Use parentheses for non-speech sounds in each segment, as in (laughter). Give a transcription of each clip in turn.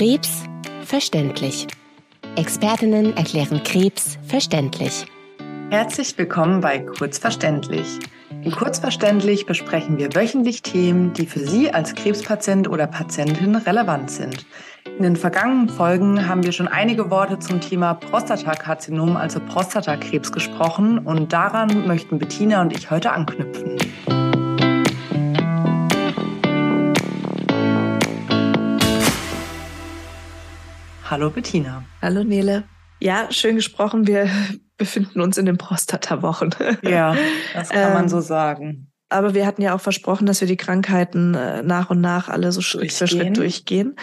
Krebs verständlich. Expertinnen erklären Krebs verständlich. Herzlich willkommen bei Kurzverständlich. In Kurzverständlich besprechen wir wöchentlich Themen, die für Sie als Krebspatient oder Patientin relevant sind. In den vergangenen Folgen haben wir schon einige Worte zum Thema Prostatakarzinom, also Prostatakrebs, gesprochen und daran möchten Bettina und ich heute anknüpfen. Hallo Bettina. Hallo Nele. Ja, schön gesprochen. Wir (laughs) befinden uns in den Prostata-Wochen. (laughs) Ja, das kann man ähm, so sagen. Aber wir hatten ja auch versprochen, dass wir die Krankheiten äh, nach und nach alle so Schritt für Schritt durchgehen.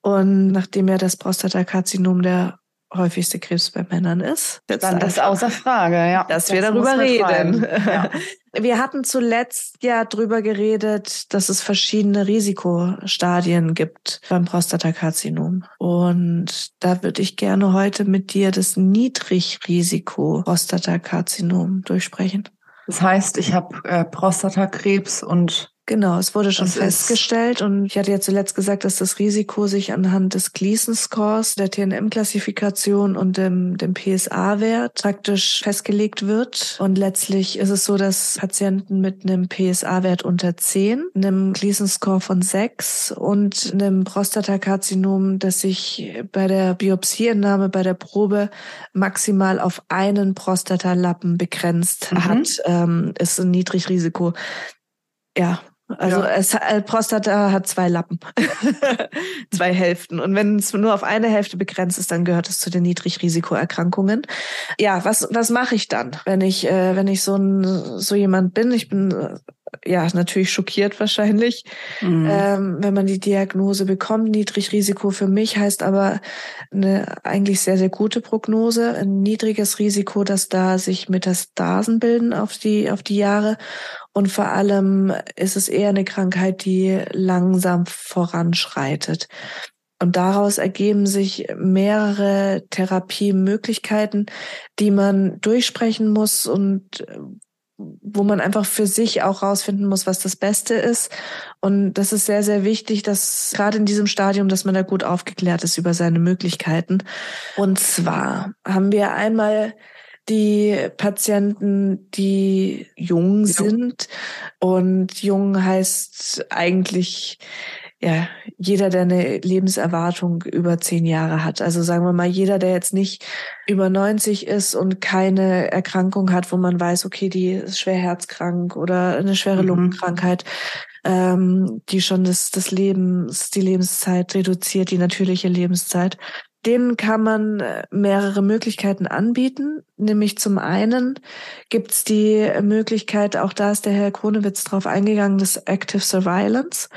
Und nachdem ja das Prostatakarzinom der häufigste Krebs bei Männern ist. Dann ist außer Frage, ja. (laughs) Dass das wir darüber reden. (laughs) Ja. Wir hatten zuletzt ja drüber geredet, dass es verschiedene Risikostadien gibt beim Prostatakarzinom. Und da würde ich gerne heute mit dir das Niedrigrisiko-Prostatakarzinom durchsprechen. Das heißt, ich habe äh, Prostatakrebs und Genau, es wurde schon das festgestellt und ich hatte ja zuletzt gesagt, dass das Risiko sich anhand des Gleason-Scores, der TNM-Klassifikation und dem, dem PSA-Wert praktisch festgelegt wird. Und letztlich ist es so, dass Patienten mit einem PSA-Wert unter 10, einem Gleason-Score von 6 und einem Prostatakarzinom, das sich bei der Biopsieentnahme, bei der Probe maximal auf einen Prostatalappen begrenzt mhm. hat, ähm, ist ein Niedrigrisiko. Ja, also ja. es, äh, Prostata hat zwei Lappen, (laughs) zwei Hälften. Und wenn es nur auf eine Hälfte begrenzt ist, dann gehört es zu den Niedrigrisikoerkrankungen. Ja, was was mache ich dann, wenn ich äh, wenn ich so ein so jemand bin? Ich bin äh, ja natürlich schockiert wahrscheinlich, mhm. ähm, wenn man die Diagnose bekommt. Niedrigrisiko für mich heißt aber eine eigentlich sehr sehr gute Prognose, ein niedriges Risiko, dass da sich Metastasen bilden auf die auf die Jahre und vor allem ist es eher eine Krankheit, die langsam voranschreitet. Und daraus ergeben sich mehrere Therapiemöglichkeiten, die man durchsprechen muss und wo man einfach für sich auch rausfinden muss, was das Beste ist. Und das ist sehr, sehr wichtig, dass gerade in diesem Stadium, dass man da gut aufgeklärt ist über seine Möglichkeiten. Und zwar haben wir einmal die Patienten, die jung sind. Und jung heißt eigentlich, ja, jeder, der eine Lebenserwartung über zehn Jahre hat. Also sagen wir mal, jeder, der jetzt nicht über 90 ist und keine Erkrankung hat, wo man weiß, okay, die ist schwer herzkrank oder eine schwere mhm. Lungenkrankheit, ähm, die schon das, das Lebens, die Lebenszeit reduziert, die natürliche Lebenszeit denen kann man äh, mehrere Möglichkeiten anbieten. Nämlich zum einen gibt es die Möglichkeit, auch da ist der Herr Kronewitz drauf eingegangen, des Active Surveillance.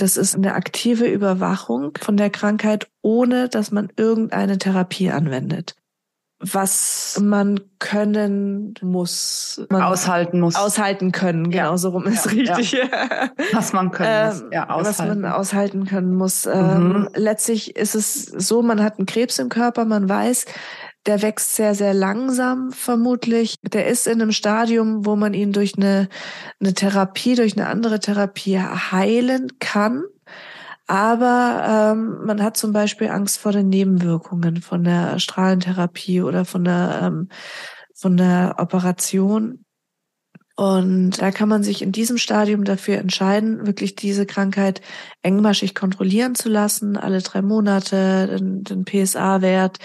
Das ist eine aktive Überwachung von der Krankheit, ohne dass man irgendeine Therapie anwendet was man können muss. Man aushalten muss. Aushalten können, genau so rum ist ja, richtig. Ja. (laughs) Was man können muss, ähm, ja, aushalten. Was man aushalten können muss. Ähm, mhm. letztlich ist es so, man hat einen Krebs im Körper, man weiß, der wächst sehr, sehr langsam vermutlich. Der ist in einem Stadium, wo man ihn durch eine, eine Therapie, durch eine andere Therapie heilen kann. Aber ähm, man hat zum Beispiel Angst vor den Nebenwirkungen von der Strahlentherapie oder von der, ähm, von der Operation. Und da kann man sich in diesem Stadium dafür entscheiden, wirklich diese Krankheit engmaschig kontrollieren zu lassen, alle drei Monate, den, den PSA-Wert,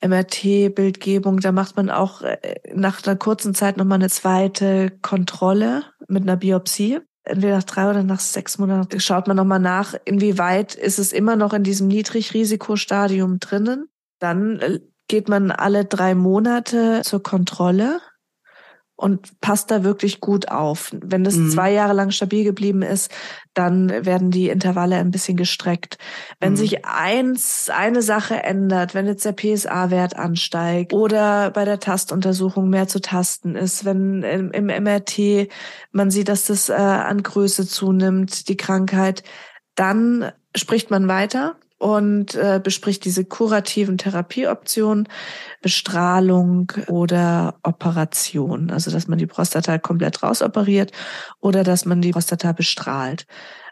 MRT-Bildgebung. Da macht man auch äh, nach einer kurzen Zeit nochmal eine zweite Kontrolle mit einer Biopsie entweder nach drei oder nach sechs Monaten schaut man nochmal nach, inwieweit ist es immer noch in diesem Niedrigrisikostadium drinnen. Dann äh, geht man alle drei Monate zur Kontrolle und passt da wirklich gut auf. Wenn das mhm. zwei Jahre lang stabil geblieben ist, dann werden die Intervalle ein bisschen gestreckt. Wenn mhm. sich eins, eine Sache ändert, wenn jetzt der PSA-Wert ansteigt oder bei der Tastuntersuchung mehr zu tasten ist, wenn im, im MRT man sieht, dass das äh, an Größe zunimmt, die Krankheit, dann spricht man weiter und äh, bespricht diese kurativen Therapieoptionen, Bestrahlung oder Operation. Also dass man die Prostata komplett rausoperiert oder dass man die Prostata bestrahlt.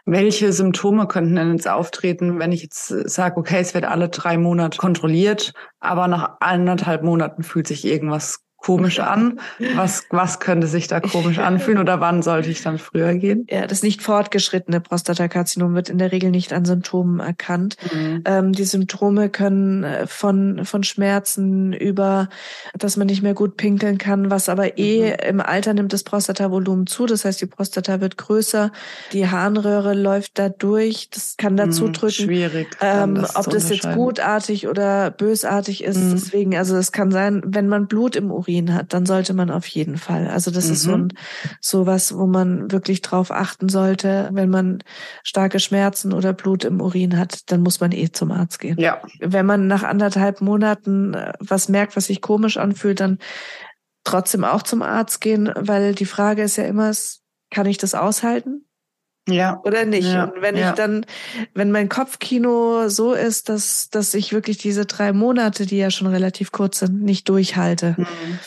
Welche Symptome könnten denn jetzt auftreten, wenn ich jetzt sage, okay, es wird alle drei Monate kontrolliert, aber nach anderthalb Monaten fühlt sich irgendwas komisch an? Was, was könnte sich da komisch (laughs) anfühlen oder wann sollte ich dann früher gehen? Ja, das nicht fortgeschrittene Prostatakarzinom wird in der Regel nicht an Symptomen erkannt. Mhm. Ähm, die Symptome können äh, von, von Schmerzen über, dass man nicht mehr gut pinkeln kann, was aber eh mhm. im Alter nimmt das Prostatavolumen zu. Das heißt, die Prostata wird größer, die Harnröhre läuft da durch. Das kann dazu mhm, drücken. Schwierig. Ähm, das ob das jetzt gutartig oder bösartig ist. Mhm. Deswegen, also es kann sein, wenn man Blut im Urin Urin hat, dann sollte man auf jeden Fall. Also das mhm. ist so mhm. ein so was, wo man wirklich drauf achten sollte. Wenn man starke Schmerzen oder Blut im Urin hat, dann muss man eh zum Arzt gehen. Ja. Wenn man nach anderthalb Monaten äh, was merkt, was sich komisch anfühlt, dann trotzdem auch zum Arzt gehen, weil die Frage ist ja immer, kann ich das aushalten? Ja. Oder nicht? Ja. Und wenn ja. ich dann, wenn mein Kopfkino so ist, dass, dass ich wirklich diese drei Monate, die ja schon relativ kurz sind, nicht durchhalte, mhm.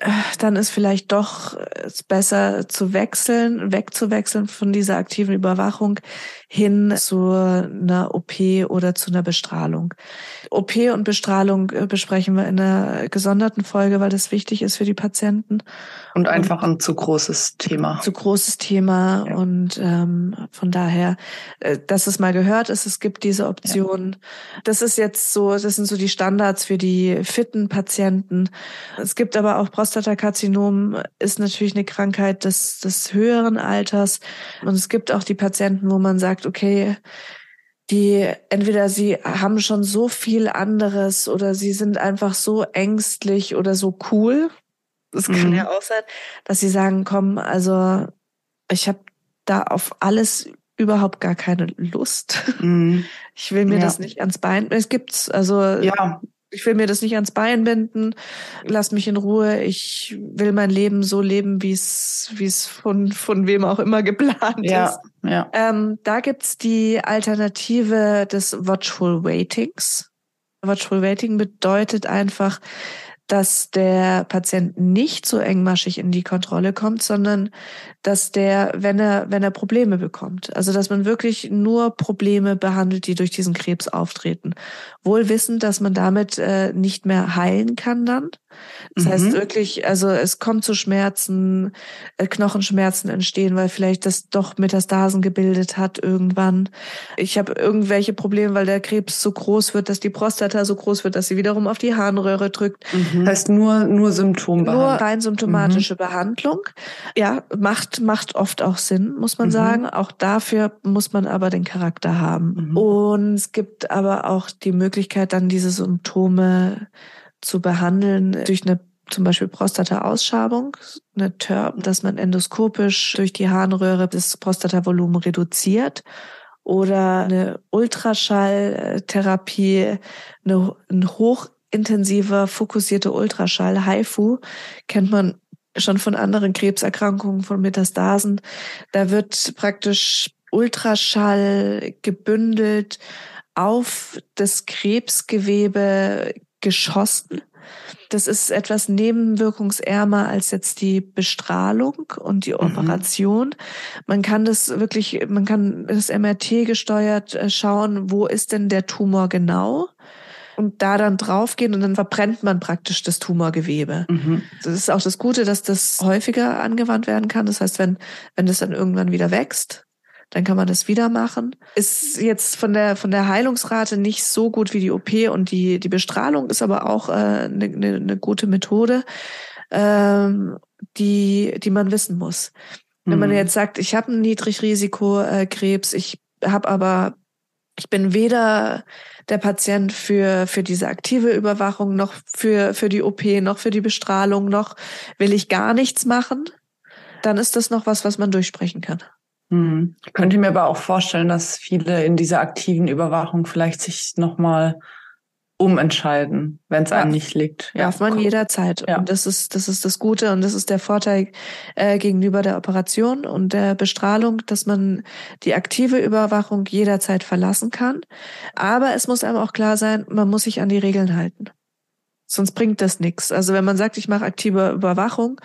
Äh, dann ist vielleicht doch es besser zu wechseln, wegzuwechseln von dieser aktiven Überwachung hin zu einer OP oder zu einer Bestrahlung. OP und Bestrahlung äh, besprechen wir in einer gesonderten Folge, weil das wichtig ist für die Patienten. Und einfach und ein zu großes Thema. Zu großes Thema. Ja. Und ähm, von daher, äh, dass es mal gehört ist, es gibt diese Option. Ja. Das ist jetzt so, das sind so die Standards für die fitten Patienten. Es gibt aber auch Prostatakarzinom, ist natürlich eine Krankheit des, des höheren Alters. Und es gibt auch die Patienten, wo man sagt, sagt, okay, die entweder sie haben schon so viel anderes oder sie sind einfach so ängstlich oder so cool. Das kann mhm. ja auch sein, dass sie sagen, komm, also ich habe da auf alles überhaupt gar keine Lust. Mhm. (laughs) Ich will mir ja. das nicht ans Bein. Es gibt's also ja ich will mir das nicht ans Bein binden, lass mich in Ruhe, ich will mein Leben so leben, wie es wie es von, von wem auch immer geplant ja, ist. Ja. Ähm, da gibt's die Alternative des Watchful Waitings. Watchful Waiting bedeutet einfach, dass der Patient nicht so engmaschig in die Kontrolle kommt, sondern dass der, wenn er, wenn er Probleme bekommt, also dass man wirklich nur Probleme behandelt, die durch diesen Krebs auftreten. Wohl wissend, dass man damit äh, nicht mehr heilen kann dann. Das mhm. heißt wirklich, also es kommt zu Schmerzen, äh, Knochenschmerzen entstehen, weil vielleicht das doch Metastasen gebildet hat irgendwann. Ich habe irgendwelche Probleme, weil der Krebs so groß wird, dass die Prostata so groß wird, dass sie wiederum auf die Harnröhre drückt. Mhm. Das heißt nur, nur Symptombehandlung. Nur rein symptomatische mhm. Behandlung. Ja, macht, macht oft auch Sinn, muss man mhm. sagen. Auch dafür muss man aber den Charakter haben. Mhm. Und es gibt aber auch die Möglichkeit, dann diese Symptome zu behandeln durch eine zum Beispiel Prostata-Ausschabung, eine TERP, dass man endoskopisch durch die Harnröhre das Prostatavolumen reduziert oder eine Ultraschalltherapie, eine, ein hoch intensiver, fokussierter Ultraschall, HIFU, kennt man schon von anderen Krebserkrankungen, von Metastasen. Da wird praktisch Ultraschall gebündelt auf das Krebsgewebe geschossen. Das ist etwas nebenwirkungsärmer als jetzt die Bestrahlung und die mhm. Operation. Mhm. Man kann das wirklich, man kann das MRT gesteuert äh, schauen, wo ist denn der Tumor genau? Und da dann draufgehen und dann verbrennt man praktisch das Tumorgewebe. Mhm. Das ist auch das Gute, dass das häufiger angewandt werden kann. Das heißt, wenn, wenn das dann irgendwann wieder wächst, dann kann man das wieder machen. Ist jetzt von der von der Heilungsrate nicht so gut wie die OP und die die Bestrahlung ist aber auch eine äh, ne, ne, ne gute Methode, ähm, die die man wissen muss. Wenn man mhm. jetzt sagt, ich habe ein Niedrigrisikokrebs, ich habe aber ich bin weder der Patient für, für diese aktive Überwachung, noch für, für die OP, noch für die Bestrahlung, noch will ich gar nichts machen, dann ist das noch was, was man durchsprechen kann. Hm. Ich könnte mir aber auch vorstellen, dass viele in dieser aktiven Überwachung vielleicht sich nochmal umentscheiden, wenn es ja. einem nicht liegt. Ja, Darf man cool. jederzeit. Ja. Und das ist, das ist das Gute und das ist der Vorteil äh, gegenüber der Operation und der Bestrahlung, dass man die aktive Überwachung jederzeit verlassen kann. Aber es muss einem auch klar sein, man muss sich an die Regeln halten. Sonst bringt das nichts. Also wenn man sagt, ich mache aktive Überwachung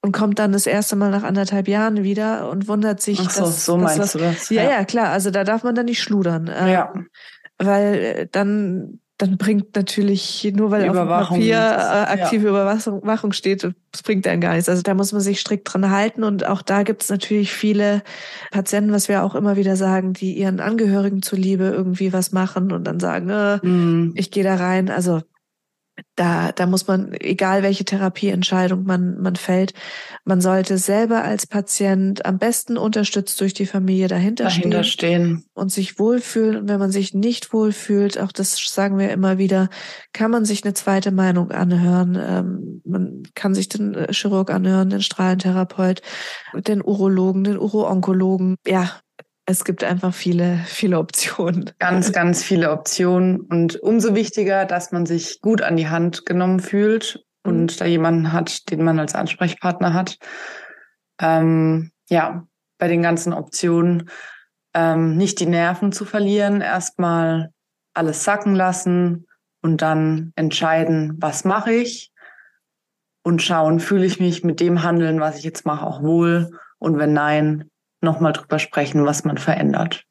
und kommt dann das erste Mal nach anderthalb Jahren wieder und wundert sich, Ach so, dass, so meinst dass, du das? Ja, ja, klar. Also da darf man dann nicht schludern. Ja. Ähm, weil äh, dann dann bringt natürlich, nur weil auf dem Papier äh, aktive ja. Überwachung steht, das bringt einen gar nichts. Also da muss man sich strikt dran halten. Und auch da gibt es natürlich viele Patienten, was wir auch immer wieder sagen, die ihren Angehörigen zuliebe irgendwie was machen und dann sagen, äh, mm. ich gehe da rein. Also da, da muss man, egal welche Therapieentscheidung man, man fällt, man sollte selber als Patient am besten unterstützt durch die Familie dahinter, dahinter stehen, und sich wohlfühlen. Und wenn man sich nicht wohlfühlt, auch das sagen wir immer wieder, kann man sich eine zweite Meinung anhören. Ähm, man kann sich den äh, Chirurg anhören, den Strahlentherapeut, den Urologen, den Uroonkologen. Ja, es gibt einfach viele, viele Optionen. Ganz, ganz viele Optionen. Und umso wichtiger, dass man sich gut an die Hand genommen fühlt und mhm. da jemanden hat, den man als Ansprechpartner hat. Ähm, ja, bei den ganzen Optionen ähm, nicht die Nerven zu verlieren, erstmal alles sacken lassen und dann entscheiden, was mache ich und schauen, fühle ich mich mit dem Handeln, was ich jetzt mache, auch wohl und wenn nein, nochmal drüber sprechen, was man verändert.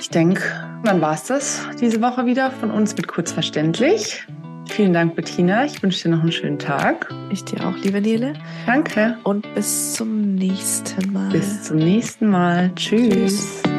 Ich denke, dann war es das diese Woche wieder von uns mit Kurzverständlich. Vielen Dank, Bettina. Ich wünsche dir noch einen schönen Tag. Ich dir auch, liebe Nele. Danke. Und bis zum nächsten Mal. Bis zum nächsten Mal. Tschüss. Tschüss.